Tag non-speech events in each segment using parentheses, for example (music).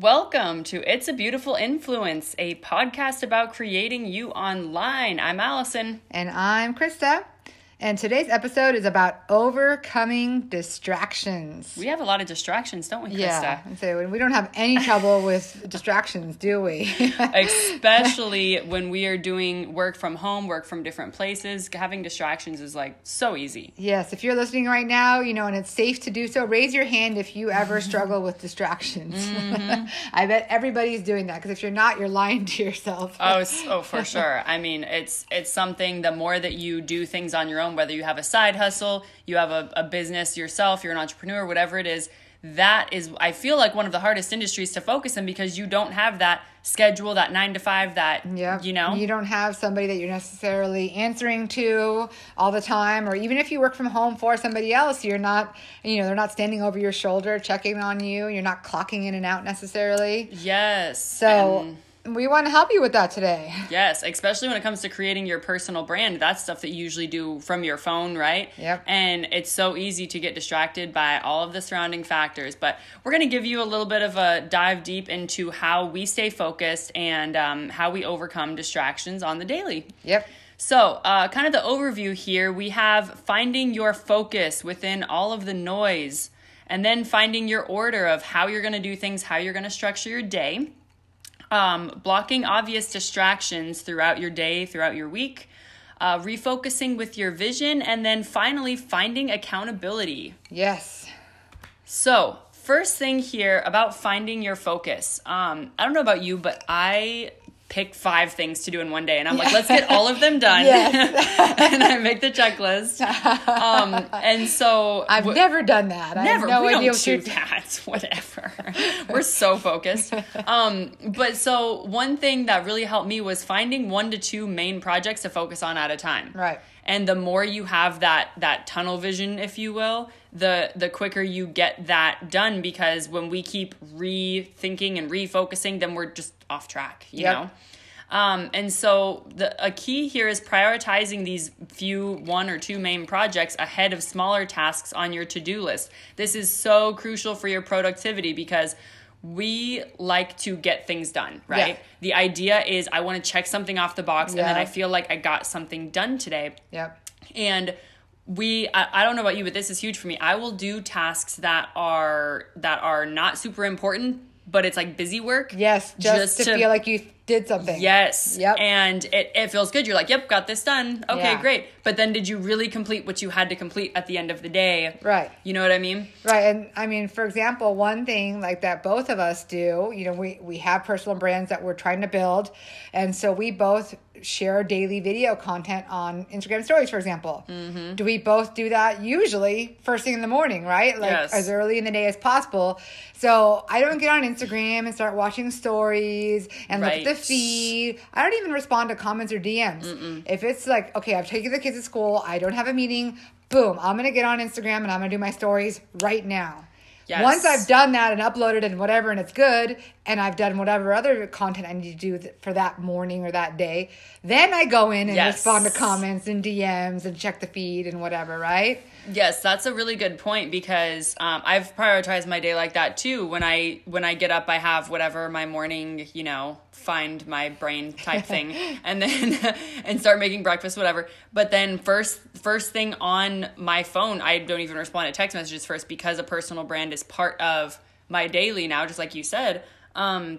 Welcome to It's a Beautiful Influence, a podcast about creating you online. I'm Allison. And I'm Krista. And today's episode is about overcoming distractions. We have a lot of distractions, don't we, Krista? Yeah. And so we don't have any trouble with (laughs) distractions, do we? (laughs) Especially when we are doing work from home, work from different places. Having distractions is like so easy. Yes. If you're listening right now, you know, and it's safe to do so, raise your hand if you ever (laughs) struggle with distractions. Mm-hmm. I bet everybody's doing that because if you're not, you're lying to yourself. oh, oh, for sure. I mean, it's it's something. The more that you do things on your own whether you have a side hustle, you have a, a business yourself, you're an entrepreneur, whatever it is, that is, I feel like one of the hardest industries to focus in because you don't have that schedule, that nine to five, that, yep. you know? You don't have somebody that you're necessarily answering to all the time. Or even if you work from home for somebody else, you're not, you know, they're not standing over your shoulder checking on you. You're not clocking in and out necessarily. Yes. So. And- we want to help you with that today. (laughs) Yes, especially when it comes to creating your personal brand. That's stuff that you usually do from your phone, right? Yep. And it's so easy to get distracted by all of the surrounding factors. But we're going to give you a little bit of a dive deep into how we stay focused and um, how we overcome distractions on the daily. Yep. So, uh, kind of the overview here we have finding your focus within all of the noise, and then finding your order of how you're going to do things, how you're going to structure your day um, blocking obvious distractions throughout your day, throughout your week, uh, refocusing with your vision, and then finally finding accountability. Yes. So, first thing here about finding your focus. Um, I don't know about you, but I pick five things to do in one day. And i'm like let's get (laughs) all of them done. (laughs) And i make the checklist. Um, and so i've w- never done that. Never I have no we idea don't do that. (laughs) Whatever. We're so focused. Um, but so one thing that really helped me was finding one to two main projects to focus on at a time. Right and the more you have that that tunnel vision if you will the the quicker you get that done because when we keep rethinking and refocusing then we're just off track you yep. know um, and so the a key here is prioritizing these few one or two main projects ahead of smaller tasks on your to-do list this is so crucial for your productivity because we like to get things done, right? Yeah. The idea is I want to check something off the box yeah. and then I feel like I got something done today. Yep. And we I, I don't know about you, but this is huge for me. I will do tasks that are that are not super important, but it's like busy work. Yes, just, just to, to feel like you did something. Yes. Yep. And it, it feels good. You're like, yep, got this done. Okay, yeah. great. But then did you really complete what you had to complete at the end of the day? Right. You know what I mean? Right. And I mean, for example, one thing like that both of us do, you know, we, we have personal brands that we're trying to build. And so we both share daily video content on Instagram stories, for example. Mm-hmm. Do we both do that usually first thing in the morning, right? Like yes. as early in the day as possible. So I don't get on Instagram and start watching stories and right. look at the feed. I don't even respond to comments or DMs. Mm-mm. If it's like, okay, I've taken the kids to school, I don't have a meeting, boom, I'm gonna get on Instagram and I'm gonna do my stories right now. Yes. Once I've done that and uploaded and whatever, and it's good, and I've done whatever other content I need to do for that morning or that day, then I go in and yes. respond to comments and DMs and check the feed and whatever, right? Yes, that's a really good point because um, I've prioritized my day like that too. When I when I get up, I have whatever my morning, you know, find my brain type thing, (laughs) and then (laughs) and start making breakfast, whatever. But then first first thing on my phone, I don't even respond to text messages first because a personal brand is part of my daily now. Just like you said, um,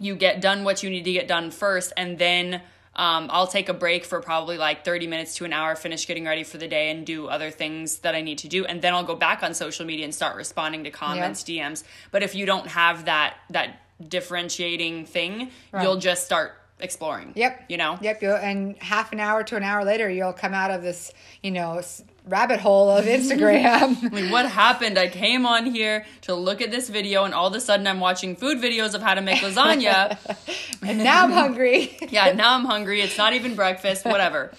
you get done what you need to get done first, and then um, I'll take a break for probably like 30 minutes to an hour, finish getting ready for the day, and do other things that I need to do. And then I'll go back on social media and start responding to comments, yeah. DMs. But if you don't have that, that differentiating thing, right. you'll just start exploring. Yep. You know? Yep. And half an hour to an hour later, you'll come out of this, you know, rabbit hole of (laughs) Instagram. like, what happened? I came on here to look at this video, and all of a sudden, I'm watching food videos of how to make lasagna. (laughs) and now I'm hungry. (laughs) yeah, now I'm hungry. It's not even breakfast. Whatever.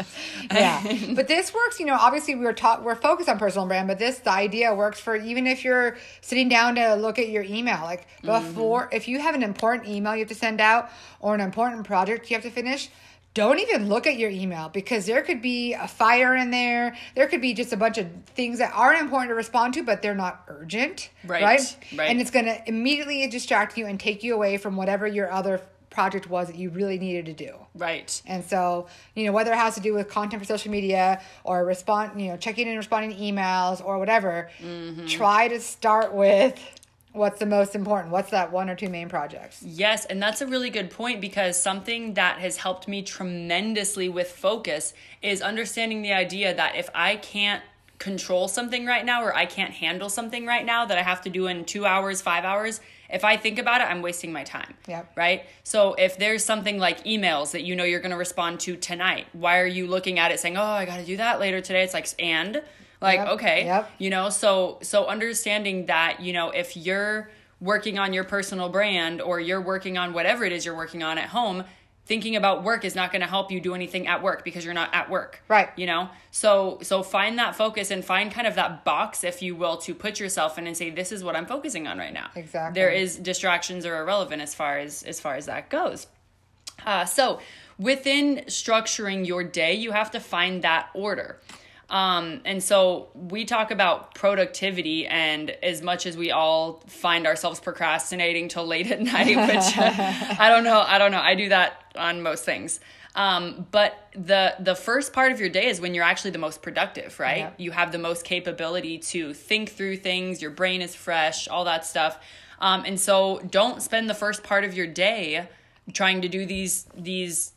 yeah, but this works. You know, obviously we're taught we're focused on personal brand, but this the idea works for even if you're sitting down to look at your email. Like before, mm-hmm. if you have an important email you have to send out or an important project you have to finish don't even look at your email because there could be a fire in there. There could be just a bunch of things that aren't important to respond to, but they're not urgent. Right, Right. right. And it's going to immediately distract you and take you away from whatever your other project was that you really needed to do. Right. And so, you know, whether it has to do with content for social media or respond, you know, checking and responding to emails or whatever, mm-hmm. try to start with what's the most important. What's that one or two main projects? Yes, and that's a really good point because something that has helped me tremendously with focus is understanding the idea that if I can't control something right now or I can't handle something right now that I have to do in 2 hours, 5 hours, if I think about it, I'm wasting my time. Yep. Right? So if there's something like emails that you know you're going to respond to tonight, why are you looking at it saying, "Oh, I got to do that later today?" It's like and like Yep, okay yep. you know so so understanding that you know if you're working on your personal brand or you're working on whatever it is you're working on at home thinking about work is not going to help you do anything at work because you're not at work Right. you know so so find that focus and find kind of that box if you will to put yourself in and say this is what i'm focusing on right now Exactly. there is distractions are irrelevant as far as as far as that goes uh, so within structuring your day, you have to find that order. Um, and so we talk about productivity, and as much as we all find ourselves procrastinating till late at (laughs) night, which (laughs) I don't know, I don't know, I do that on most things. Um, but the the first part of your day is when you're actually the most productive, right? Yeah. You have the most capability to think through things. Your brain is fresh, all that stuff. Um, and so don't spend the first part of your day trying to do these these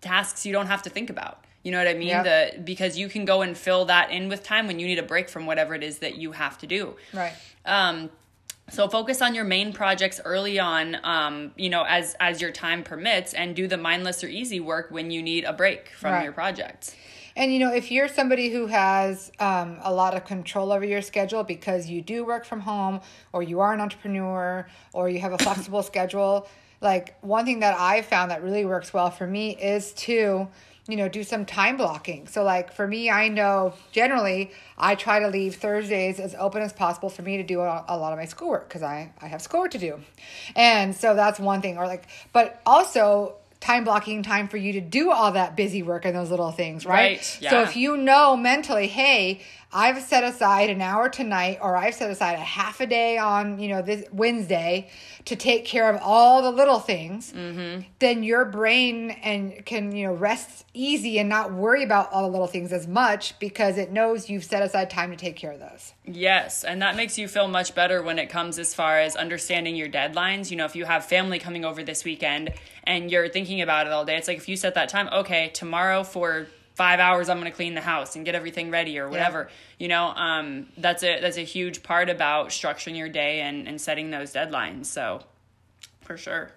tasks you don't have to think about. You know what I mean? Yep. The because you can go and fill that in with time when you need a break from whatever it is that you have to do. Right. Um, so focus on your main projects early on, um, you know, as as your time permits, and do the mindless or easy work when you need a break from Right. your projects. And you know, if you're somebody who has um, a lot of control over your schedule because you do work from home, or you are an entrepreneur, or you have a flexible (laughs) schedule, like one thing that I found that really works well for me is to, you know, do some time blocking. So, like for me, I know generally I try to leave Thursdays as open as possible for me to do a, a lot of my schoolwork because I I have schoolwork to do, and so that's one thing. Or like, but also time blocking time for you to do all that busy work and those little things, right? Right, So if you know mentally, hey, I've set aside an hour tonight or I've set aside a half a day on, you know, this Wednesday to take care of all the little things, Mm-hmm. then your brain and can, you know, rest easy and not worry about all the little things as much because it knows you've set aside time to take care of those. Yes, and that makes you feel much better when it comes as far as understanding your deadlines. You know, if you have family coming over this weekend and you're thinking about it all day, it's like if you set that time, okay, tomorrow for five hours I'm gonna clean the house and get everything ready or whatever. You know, um, that's a that's a huge part about structuring your day and, and setting those deadlines. So for sure.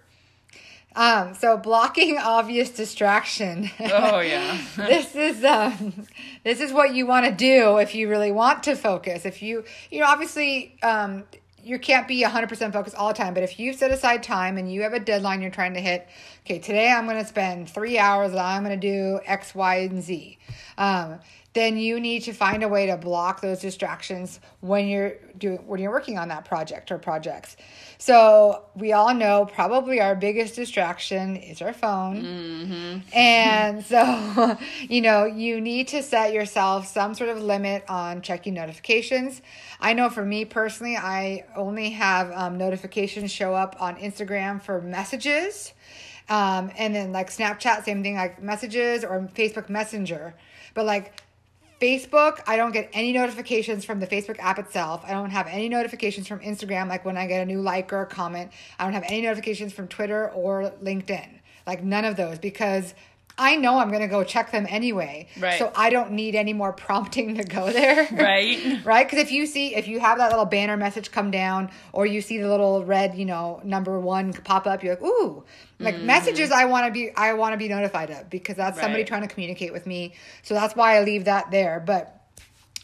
Um, so blocking (laughs) obvious distraction. Oh yeah. (laughs) this is um, this is what you want to do if you really want to focus. If you you know obviously um, you can't be 100% focused all the time, but if you've set aside time and you have a deadline you're trying to hit, okay, today I'm going to spend 3 hours and I'm going to do X, Y, and Z. Um, then you need to find a way to block those distractions when you're doing when you're working on that project or projects. So we all know probably our biggest distraction is our phone. And so, (laughs) you know, you need to set yourself some sort of limit on checking notifications. I know for me personally, I only have um, notifications show up on Instagram for messages. Um, and then like Snapchat, same thing, like messages or Facebook Messenger. But like Facebook, I don't get any notifications from the Facebook app itself. I don't have any notifications from Instagram, like when I get a new like or comment. I don't have any notifications from Twitter or LinkedIn. Like none of those because I know I'm going to go check them anyway. Right. So I don't need any more prompting to go there. (laughs) Right. right? Because if you see, if you have that little banner message come down, or you see the little red, you know, number one pop up, you're like, ooh, like mm. messages I want to be, I want to be notified of because that's somebody trying to communicate with me. So that's why I leave that there. But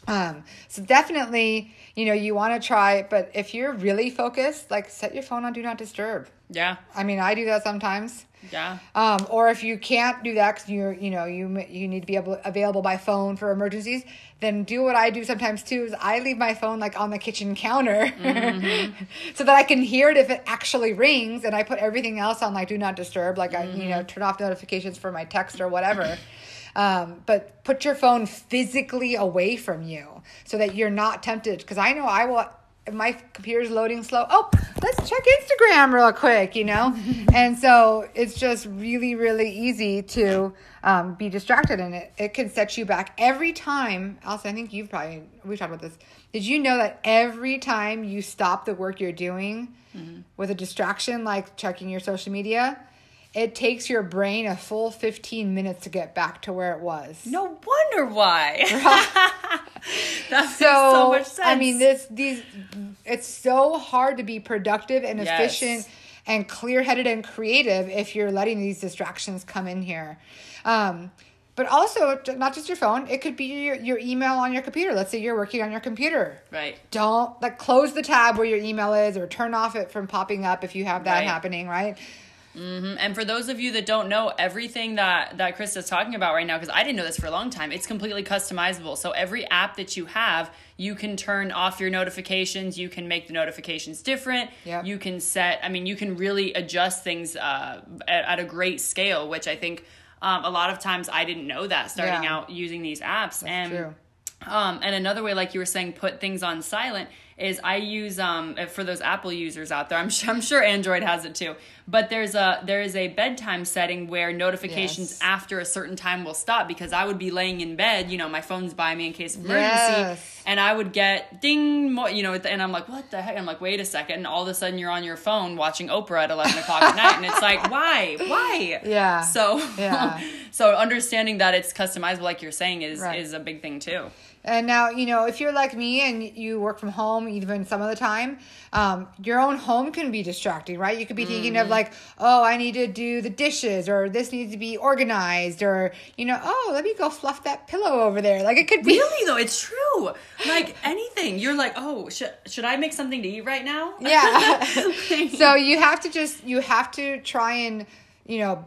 Um, so definitely, you know, you want to try, but if you're really focused, like set your phone on do not disturb. Yeah. I mean, I do that sometimes. Yeah. Um, or if you can't do that because you're, you know, you you need to be able available by phone for emergencies, then do what I do sometimes too. Is I leave my phone like on the kitchen counter, mm-hmm. (laughs) so that I can hear it if it actually rings, and I put everything else on like do not disturb, like mm-hmm. I, you know, mm-hmm. turn off notifications for my text or whatever. (laughs) Um, but put your phone physically away from you so that you're not tempted. Because I know I will if my computer's loading slow, oh, let's check Instagram real quick, you know? (laughs) and so it's just really, really easy to um, be distracted and it. It can set you back every time. Also, I think you've probably, we've talked about this. Did you know that every time you stop the work you're doing mm-hmm. with a distraction like checking your social media, it takes your brain a full 15 minutes to get back to where it was. No wonder why. (laughs) that so, so much sense. I mean, this these it's so hard to be productive and yes. efficient and clear-headed and creative if you're letting these distractions come in here. Um, but also not just your phone it could be your, your email on your computer let's say you're working on your computer right don't like close the tab where your email is or turn off it from popping up if you have that right. happening right Mm-hmm. And for those of you that don't know, everything that that Chris is talking about right now, because I didn't know this for a long time, it's completely customizable. So every app that you have, you can turn off your notifications. You can make the notifications different. Yep. You can set. I mean, you can really adjust things uh, at, at, a great scale, which I think um, a lot of times I didn't know that starting yeah. out using these apps. That's and true. Um, and another way, like you were saying, put things on silent is I use um for those Apple users out there. I'm sure, I'm sure Android has it too. But there's a there is a bedtime setting where notifications yes. after a certain time will stop because I would be laying in bed, you know, my phone's by me in case of emergency, yes. and I would get ding, you know, and I'm like, what the heck? I'm like, wait a second, and all of a sudden you're on your phone watching Oprah at 11 o'clock at night, and it's like, (laughs) why, why? Yeah. So yeah. (laughs) so understanding that it's customizable, like you're saying, is right. is a big thing too. And now, you know, if you're like me and you work from home, even some of the time, um, your own home can be distracting, right? You could be thinking mm-hmm. of like, oh, I need to do the dishes, or this needs to be organized, or you know, oh, let me go fluff that pillow over there. Like it could be really though. It's true. Like anything, you're like, oh, should should I make something to eat right now? Yeah. (laughs) (laughs) so you have to just you have to try and you know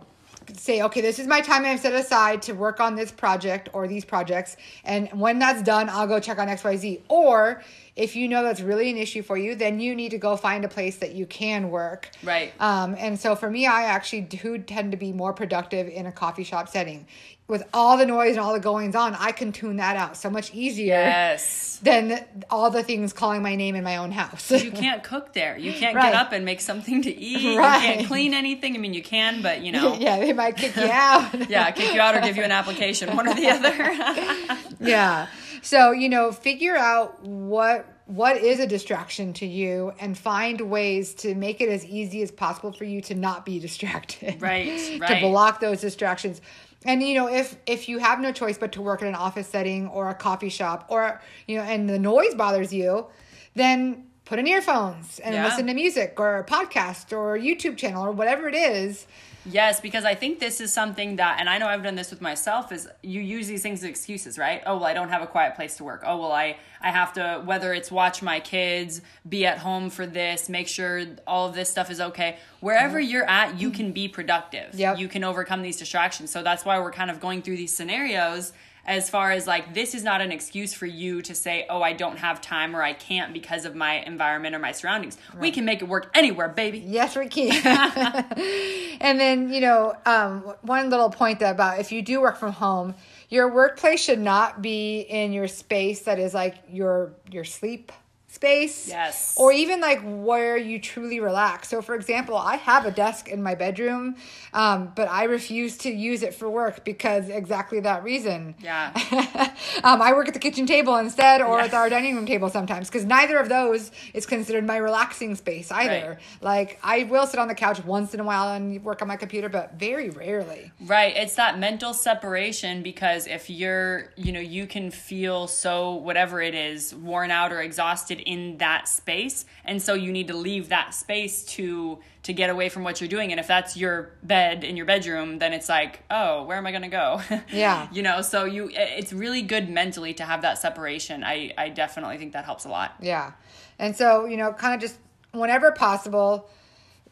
say, okay, this is my time I've set aside to work on this project or these projects. And when that's done, I'll go check on XYZ. Or if you know that's really an issue for you, then you need to go find a place that you can work. Right. Um, and so for me, I actually do tend to be more productive in a coffee shop setting. With all the noise and all the goings on, I can tune that out so much easier. Yes. Than all the things calling my name in my own house. you can't cook there. You can't right. get up and make something to eat. Right. You can't clean anything. I mean, you can, but you know. (laughs) yeah, they might kick you out. (laughs) yeah, kick you out or give you an application, one or the (laughs) other. yeah. So, you know, figure out what what is a distraction to you and find ways to make it as easy as possible for you to not be (laughs) distracted. Right. (laughs) right. to block those distractions. And you know, if if you have no choice but to work in an office setting or a coffee shop or you know, and the noise bothers you, then put in earphones and yeah. listen to music or a podcast or a YouTube channel or whatever it is Yes, because I think this is something that, and I know I've done this with myself, is you use these things as excuses, right? Oh, well, I don't have a quiet place to work. Oh, well, I, I have to, whether it's watch my kids, be at home for this, make sure all of this stuff is okay. Wherever mm-hmm. you're at, you can be productive. Yep. You can overcome these distractions. So that's why we're kind of going through these scenarios as far as like this is not an excuse for you to say oh i don't have time or i can't because of my environment or my surroundings. Right. we can make it work anywhere baby. Yes we can. (laughs) (laughs) And then you know um, one little point that about if you do work from home your workplace should not be in your space that is like your your sleep space. Yes. Or even like where you truly relax. So, for example, I have a desk in my bedroom, um, but I refuse to use it for work because exactly that reason. Yeah. (laughs) um, I work at the kitchen table instead or yeah. at our dining room table sometimes because neither of those is considered my relaxing space either. Right. Like, I will sit on the couch once in a while and work on my computer, but very rarely. Right. It's that mental separation because if you're, you know, you can feel so, whatever it is, worn out or exhausted in that space. And so you need to leave that space to to get away from what you're doing. And if that's your bed in your bedroom then it's like oh where am i going to go? (laughs) Yeah. you know so you it's really good mentally to have that separation. I i definitely think that helps a lot. Yeah. And so, you know, kind of just whenever possible,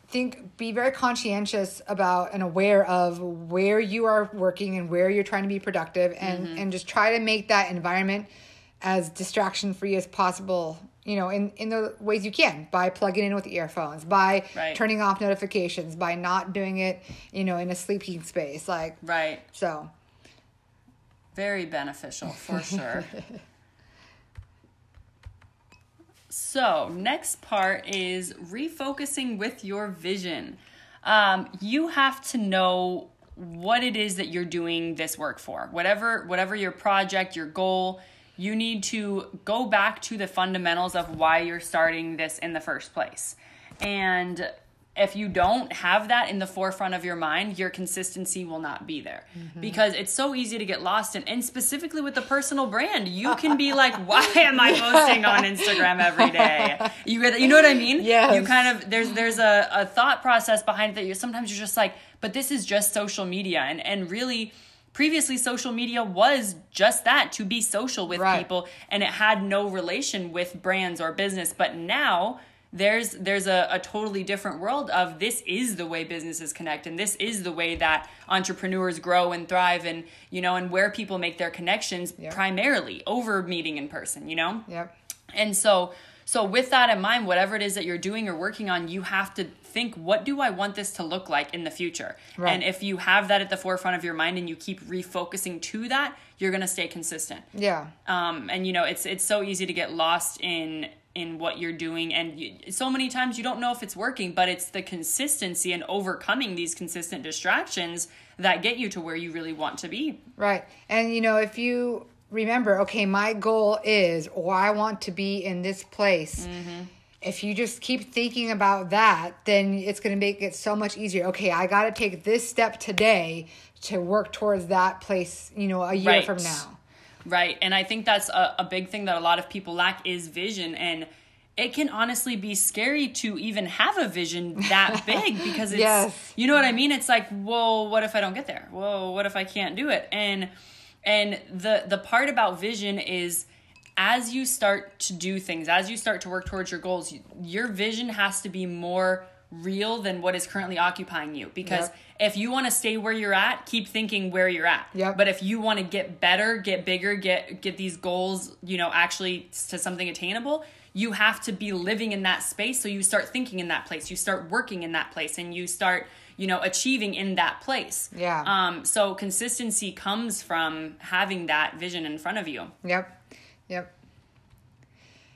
think be very conscientious about and aware of where you are working and where you're trying to be productive and mm-hmm. and just try to make that environment as distraction free as possible you know in in the ways you can by plugging in with earphones by Right. turning off notifications by not doing it you know in a sleeping space like right so very beneficial for (laughs) sure. so, next part is refocusing with your vision. Um, you have to know what it is that you're doing this work for. Whatever whatever your project, your goal, you need to go back to the fundamentals of why you're starting this in the first place. And if you don't have that in the forefront of your mind, your consistency will not be there. Mm-hmm. Because it's so easy to get lost in, and specifically with the personal brand, you can be like, (laughs) why am I posting on Instagram every day? You, you know what I mean? Yeah. You kind of, there's, there's a, a thought process behind it that you sometimes you're just like, but this is just social media. And, and really, previously social media was just that to be social with Right. people and it had no relation with brands or business but now there's there's a, a totally different world of this is the way businesses connect and this is the way that entrepreneurs grow and thrive and you know and where people make their connections Yeah. primarily over meeting in person you know yep and so so with that in mind, whatever it is that you're doing or working on, you have to think what do I want this to look like in the future? Right. And if you have that at the forefront of your mind and you keep refocusing to that, you're going to stay consistent. yeah Um and you know, it's it's so easy to get lost in in what you're doing and you, so many times you don't know if it's working, but it's the consistency and overcoming these consistent distractions that get you to where you really want to be. Right. And you know, if you remember, okay, my goal is, or I want to be in this place. If you just keep thinking about that, then it's going to make it so much easier. Okay, I got to take this step today to work towards that place, you know, a year Right. from now. Right. And I think that's a, a big thing that a lot of people lack is vision. And it can honestly be scary to even have a vision that (laughs) big because it's, Yes. you know what I mean? It's like, whoa, what if I don't get there? Whoa, what if I can't do it? And, and the, the part about vision is as you start to do things, as you start to work towards your goals, your vision has to be more real than what is currently occupying you because Yep. if you want to stay where you're at keep thinking where you're at Yep. but if you want to get better get bigger get get these goals you know actually to something attainable you have to be living in that space so you start thinking in that place you start working in that place and you start you know achieving in that place Yeah. um so consistency comes from having that vision in front of you Yep. Yep.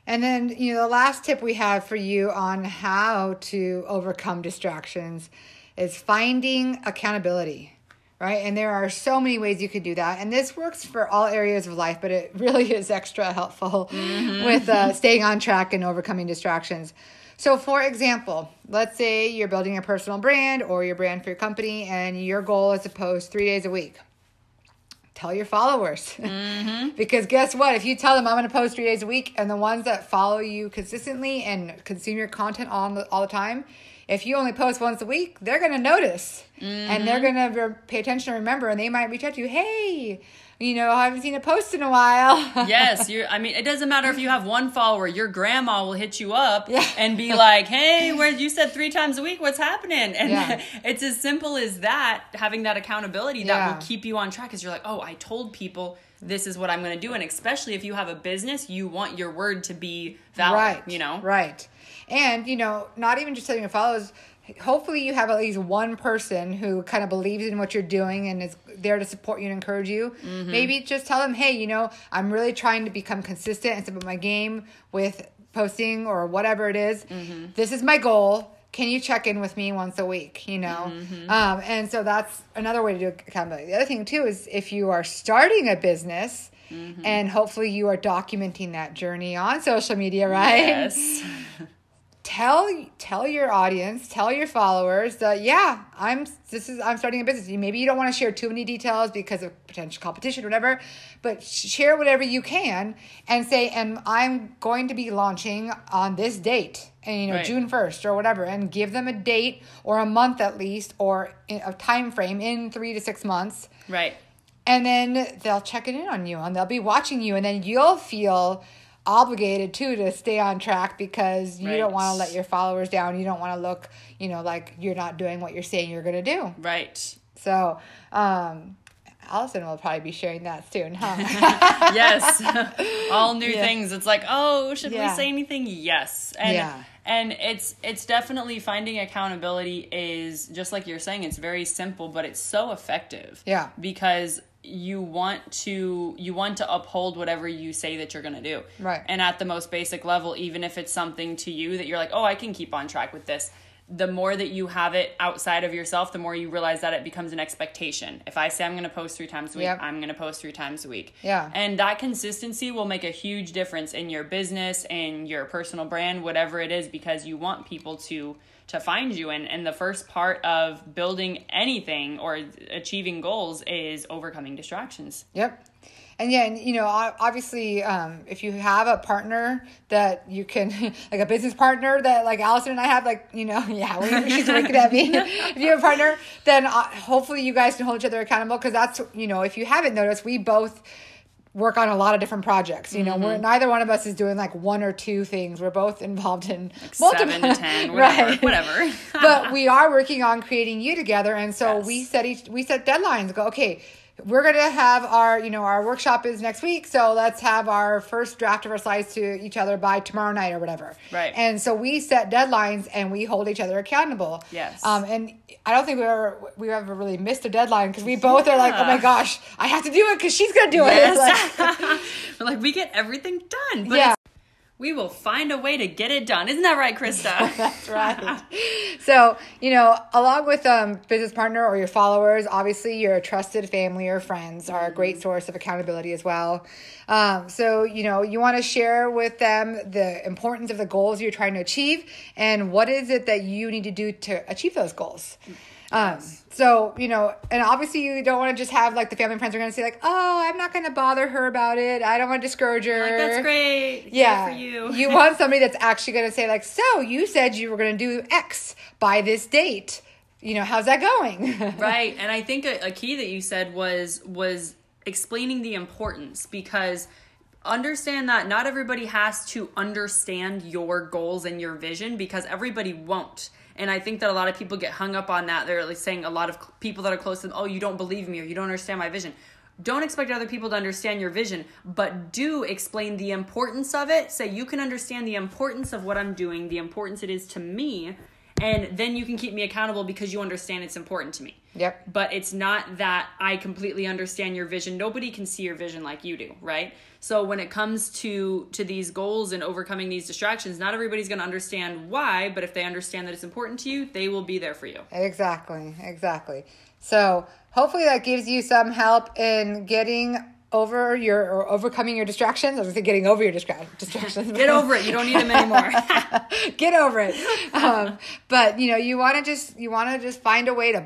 And then, you know, the last tip we have for you on how to overcome distractions is finding accountability, right? And there are so many ways you could do that. And this works for all areas of life, but it (laughs) really is extra helpful with uh, (laughs) staying on track and overcoming distractions. So, for example, let's say you're building a personal brand or your brand for your company, and your goal is to post three days a week tell your followers. (laughs) Mm-hmm. because guess what? If you tell them I'm going to post three days a week, and the ones that follow you consistently and consume your content all the, all the time, if you only post once a week, they're going to notice and they're mm-hmm. going to re- pay attention and remember, and they might reach out to you, hey, you know, I haven't seen a post in a while. (laughs) yes, you're. I mean, it doesn't matter if you have one follower. Your grandma will hit you up Yeah. and be like, "Hey, where you said three times a week? What's happening?" And Yeah. (laughs) it's as simple as that. Having that accountability that Yeah. will keep you on track. Because you're like, "Oh, I told people this is what I'm going to do." And especially if you have a business, you want your word to be valid. Right. You know. Right. And, you know, not even just telling your followers, hopefully you have at least one person who kind of believes in what you're doing and is there to support you and encourage you. Mm-hmm. Maybe just tell them, hey, you know, I'm really trying to become consistent and step up my game with posting or whatever it is. Mm-hmm. This is my goal. Can you check in with me once a week? You know, Mm-hmm. um, and so that's another way to do accountability. The other thing too is if you are starting a business, Mm-hmm. and hopefully you are documenting that journey on social media, right? Yes. (laughs) tell tell your audience, tell your followers that yeah, I'm this is I'm starting a business. Maybe you don't want to share too many details because of potential competition or whatever, but share whatever you can and say and I'm going to be launching on this date and you know Right. June 1st or whatever and give them a date or a month at least or a time frame in 3 to 6 months Right. and then they'll check it in on you and they'll be watching you and then you'll feel obligated too to stay on track because you don't want to let your followers down you don't want to look you know like you're not doing what you're saying you're going to do Right. so um allison will probably be sharing that soon huh (laughs) yes (laughs) all new Yeah. things it's like oh should Yeah. we say anything yes and Yeah. and it's it's definitely finding accountability is just like you're saying it's very simple but it's so effective Yeah. because you want to you want to uphold whatever you say that you're going to do Right. and at the most basic level even if it's something to you that you're like oh i can keep on track with this the more that you have it outside of yourself the more you realize that it becomes an expectation if i say i'm going to post three times a week Yep. i'm going to post three times a week Yeah. and that consistency will make a huge difference in your business and your personal brand whatever it is because you want people to to find you and and the first part of building anything or achieving goals is overcoming distractions Yep. And yeah, and you know, obviously, um, if you have a partner that you can, (laughs) like a business partner that, like Allison and I have, like you know, (laughs) yeah, we- she's looking at me. (laughs) if you have a partner, then uh, hopefully you guys can hold each other accountable because that's you know, if you haven't noticed, we both work on a lot of different projects. You know, Mm-hmm. we're neither one of us is doing like one or two things. We're both involved in seven to ten whatever whatever but we are working on creating you together and so Yes. we set each we set deadlines go okay we're gonna have our you know our workshop is next week so let's have our first draft of our slides to each other by tomorrow night or whatever Right. and so we set deadlines and we hold each other accountable Yes. um and i don't think we ever we ever really missed a deadline because we both are like oh my gosh i have to do it because she's gonna do it (laughs) Like, (laughs) We're like we get everything done but Yeah. We will find a way to get it done isn't that right krista (laughs) That's right. so, you know, along with um business partner or your followers, obviously your trusted family or friends are a great source of accountability as well. Um, so, you know, you want to share with them the importance of the goals you're trying to achieve and what is it that you need to do to achieve those goals. Um, so, you know, and obviously you don't want to just have like the family and friends are going to say like, oh, I'm not going to bother her about it. I don't want to discourage her. like that's great Good Yeah. for you (laughs) you want somebody that's actually going to say, like, so you said you were going to do X by this date. You know, how's that going? (laughs) right and i think a, a key that you said was was explaining the importance because understand that not everybody has to understand your goals and your vision because everybody won't and i think that a lot of people get hung up on that. They're like saying a lot of people that are close to them oh you don't believe me or you don't understand my vision. Don't expect other people to understand your vision but do explain the importance of it. Say you can understand the importance of what i'm doing the importance it is to me and then you can keep me accountable because you understand it's important to me Yep. but it's not that I completely understand your vision. Nobody can see your vision like you do, right? So when it comes to to these goals and overcoming these distractions, not everybody's going to understand why, but if they understand that it's important to you, they will be there for you. exactly. Exactly. So hopefully that gives you some help in getting over your or overcoming your distractions. I was getting over your distra- distractions. Get over it. You don't need them anymore. (laughs) get over it. Um, but you know, you want to just you want to just find a way to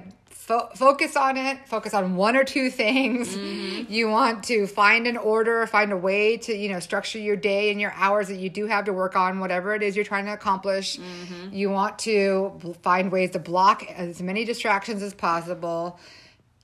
fo- focus on it. Focus on one or two things. You want to find an order, find a way to you know structure your day and your hours that you do have to work on whatever it is you're trying to accomplish. You want to find ways to block as many distractions as possible.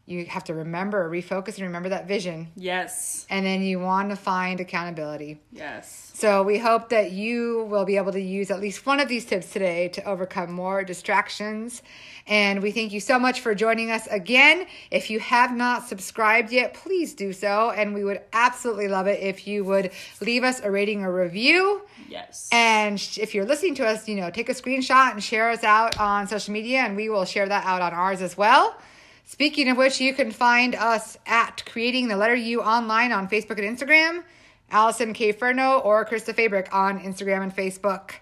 You have to remember, refocus, and remember that vision. yes. And then you want to find accountability. Yes. So we hope that you will be able to use at least one of these tips today to overcome more distractions. And we thank you so much for joining us again. If you have not subscribed yet, please do so. And we would absolutely love it if you would leave us a rating or review. Yes. And if you're listening to us, you know, take a screenshot and share us out on social media, and we will share that out on ours as well. Speaking of which, you can find us at Creating the Letter U online on Facebook and Instagram, Allison K. Furno or Krista Fabric on Instagram and Facebook.